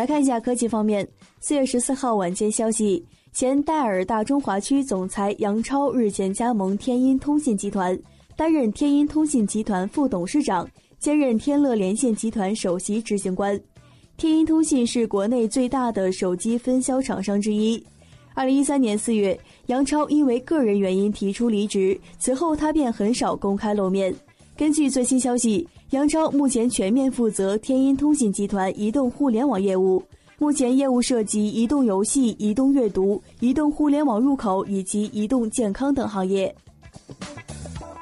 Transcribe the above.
来看一下科技方面，四月十四号晚间消息，前戴尔大中华区总裁杨超日前加盟天音通信集团，担任天音通信集团副董事长，兼任天乐连线集团首席执行官。天音通信是国内最大的手机分销厂商之一。二零一三年四月，杨超因为个人原因提出离职，此后他便很少公开露面。根据最新消息，杨超目前全面负责天音通信集团移动互联网业务，目前业务涉及移动游戏、移动阅读、移动互联网入口以及移动健康等行业。